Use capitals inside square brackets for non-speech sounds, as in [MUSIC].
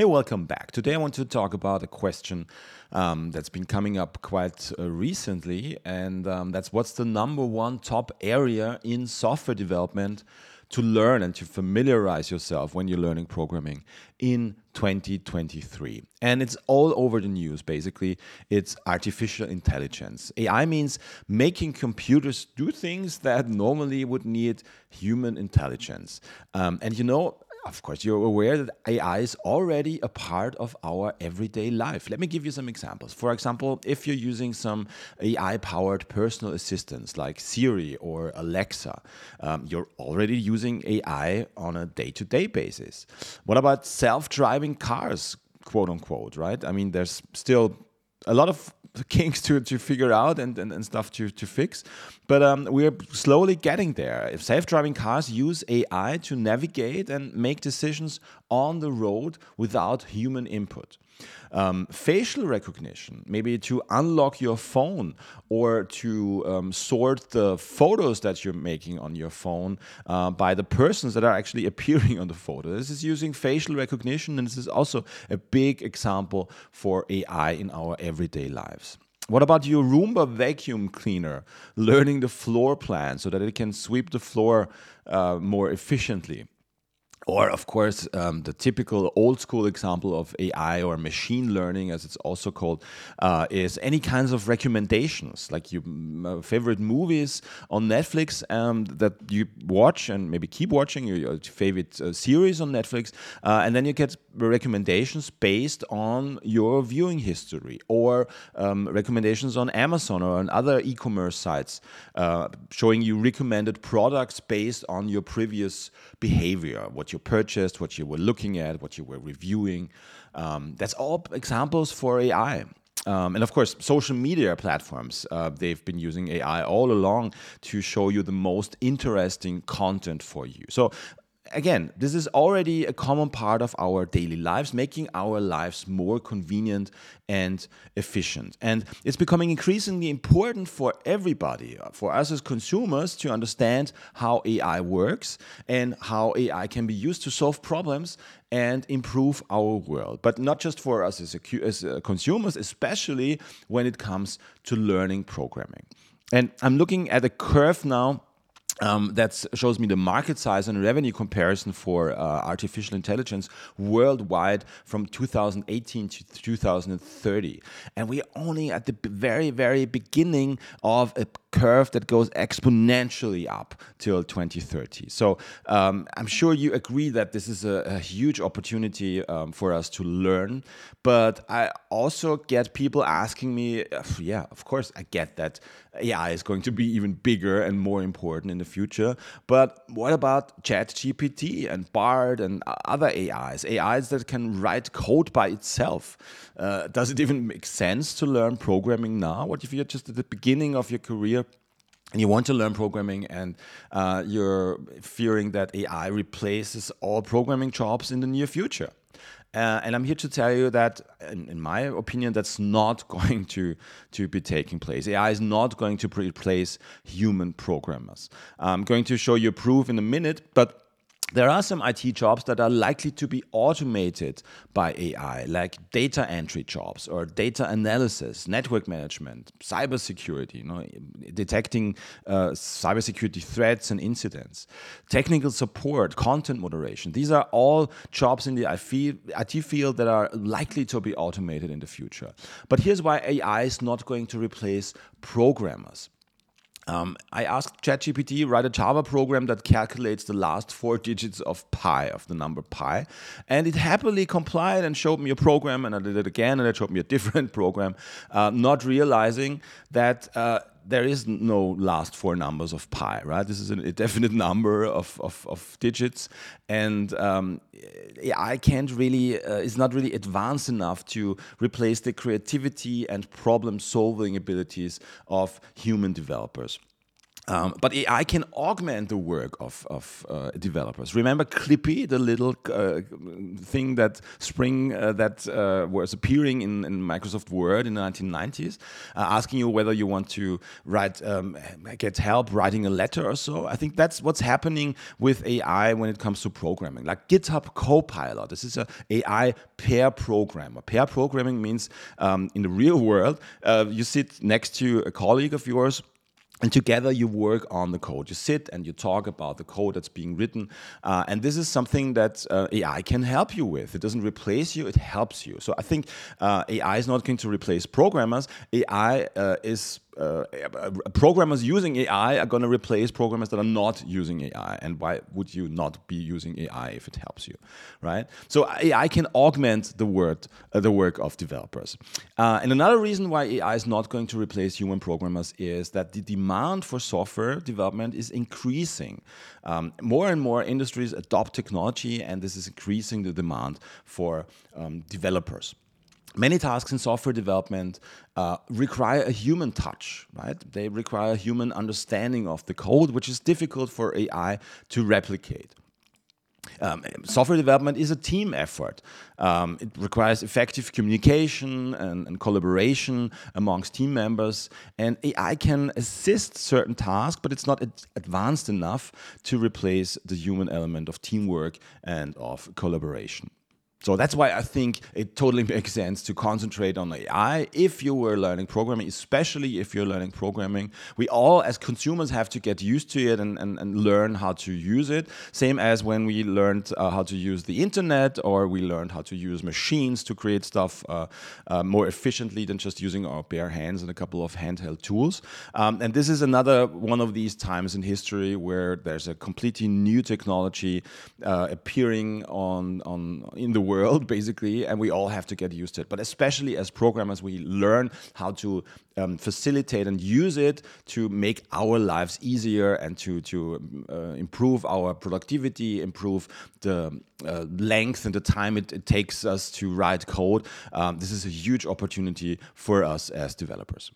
Hey, welcome back. Today I want to talk about a question um, that's been coming up quite uh, recently, and um, that's what's the number one top area in software development to learn and to familiarize yourself when you're learning programming in 2023. And it's all over the news basically. It's artificial intelligence. AI means making computers do things that normally would need human intelligence. Um, and you know, of course, you're aware that AI is already a part of our everyday life. Let me give you some examples. For example, if you're using some AI powered personal assistants like Siri or Alexa, um, you're already using AI on a day to day basis. What about self driving cars, quote unquote, right? I mean, there's still a lot of [LAUGHS] kinks to, to figure out and, and, and stuff to, to fix. But um, we're slowly getting there. If self driving cars use AI to navigate and make decisions on the road without human input. Um, facial recognition, maybe to unlock your phone or to um, sort the photos that you're making on your phone uh, by the persons that are actually [LAUGHS] appearing on the photo. This is using facial recognition, and this is also a big example for AI in our everyday lives. What about your Roomba vacuum cleaner learning the floor plan so that it can sweep the floor uh, more efficiently? Or, of course, um, the typical old school example of AI or machine learning, as it's also called, uh, is any kinds of recommendations, like your uh, favorite movies on Netflix um, that you watch and maybe keep watching, your, favorite uh, series on Netflix, uh, and then you get recommendations based on your viewing history, or um, recommendations on Amazon or on other e commerce sites, uh, showing you recommended products based on your previous behavior, what you purchased, what you were looking at, what you were reviewing. Um, that's all examples for AI. Um, and of course, social media platforms, uh, they've been using AI all along to show you the most interesting content for you. So again, this is already a common part of our daily lives, making our lives more convenient and efficient. And it's becoming increasingly important for everybody, uh, for us as consumers, to understand how AI works and how AI can be used to solve problems and improve our world. But not just for us as, a, as a consumers, especially when it comes to learning programming. And I'm looking at a curve now um, that shows me the market size and revenue comparison for uh, artificial intelligence worldwide from 2018 to 2030. And we are only at the very, very beginning of a curve that goes exponentially up till 2030. So um, I'm sure you agree that this is a, a huge opportunity um, for us to learn. But I also get people asking me, yeah, of course, I get that AI is going to be even bigger and more important in the future. But what about ChatGPT and Bard and other AIs? AIs that can write code by itself. Uh, does it even make sense to learn programming now? What if you're just at the beginning of your career? And you want to learn programming and uh, you're fearing that AI replaces all programming jobs in the near future. Uh, and I'm here to tell you that, in, in, my opinion, that's not [LAUGHS] going to, to be taking place. AI is not going to replace human programmers. I'm going to show you proof in a minute, but there are some IT jobs that are likely to be automated by AI, like data entry jobs or data analysis, network management, cybersecurity, you know, detecting uh, cybersecurity threats and incidents, technical support, content moderation. These are all jobs in the IT field that are likely to be automated in the future. But here's why AI is not going to replace programmers. Um, I asked ChatGPT write a Java program that calculates the last four digits of pi of the number pi, and it happily complied and showed me a program, and I did it again, and it showed me a [LAUGHS] different program, uh, not realizing that uh, there is no last four numbers of pi, right? This is a definite [LAUGHS] number of, of, of digits, and um, I can't really, uh, is not really advanced enough to replace the creativity and problem solving abilities of human developers. Um, but AI can augment the work of, of uh, developers. Remember Clippy, the little uh, thing that Spring uh, that uh, was appearing in, in, Microsoft Word in the 1990s, uh, asking you whether you want to write, um, get help writing a letter or so. I think that's what's happening with AI when it comes to programming. Like GitHub Copilot, this is an AI pair programmer. Pair programming means um, in the real world, uh, you sit next to a colleague of yours and together you work on the code. You sit and you talk about the code that's being written. Uh, and this is something that uh, AI can help you with. It doesn't replace you, it helps you. So I think uh, AI is not going to replace programmers. AI uh, is uh, programmers using AI are going to replace programmers that are not using AI. And why would you not be using AI if it helps you, right? So AI can augment the word, uh, the work of developers. Uh, and another reason why AI is not going to replace human programmers is that the demand for software development is increasing. Um, more and more industries adopt technology, and this is increasing the demand for um, developers many tasks in software development uh, require a human touch, right? They require human understanding of the code, which is difficult for AI to replicate. Um, software development is a team effort. Um, it requires effective communication and, and, collaboration amongst team members. And AI can assist certain tasks, but it's not ad advanced enough to replace the human element of teamwork and of collaboration. So that's why I think it totally [LAUGHS] makes sense to concentrate on AI if you were learning programming, especially if you're learning programming. We all, as consumers, have to get used to it and, and, and learn how to use it. Same as when we learned uh, how to use the internet or we learned how to use machines to create stuff uh, uh, more efficiently than just using our bare hands and a couple of handheld tools. Um, and this is another one of these times in history where there's a completely new technology uh, appearing on, on in the world, basically, and we all have to get used to it. But especially as programmers, we learn how to um, facilitate and use it to make our lives easier and to, to uh, improve our productivity, improve the uh, length and the time it, it, takes us to write code. Um, this is a huge opportunity for us as developers.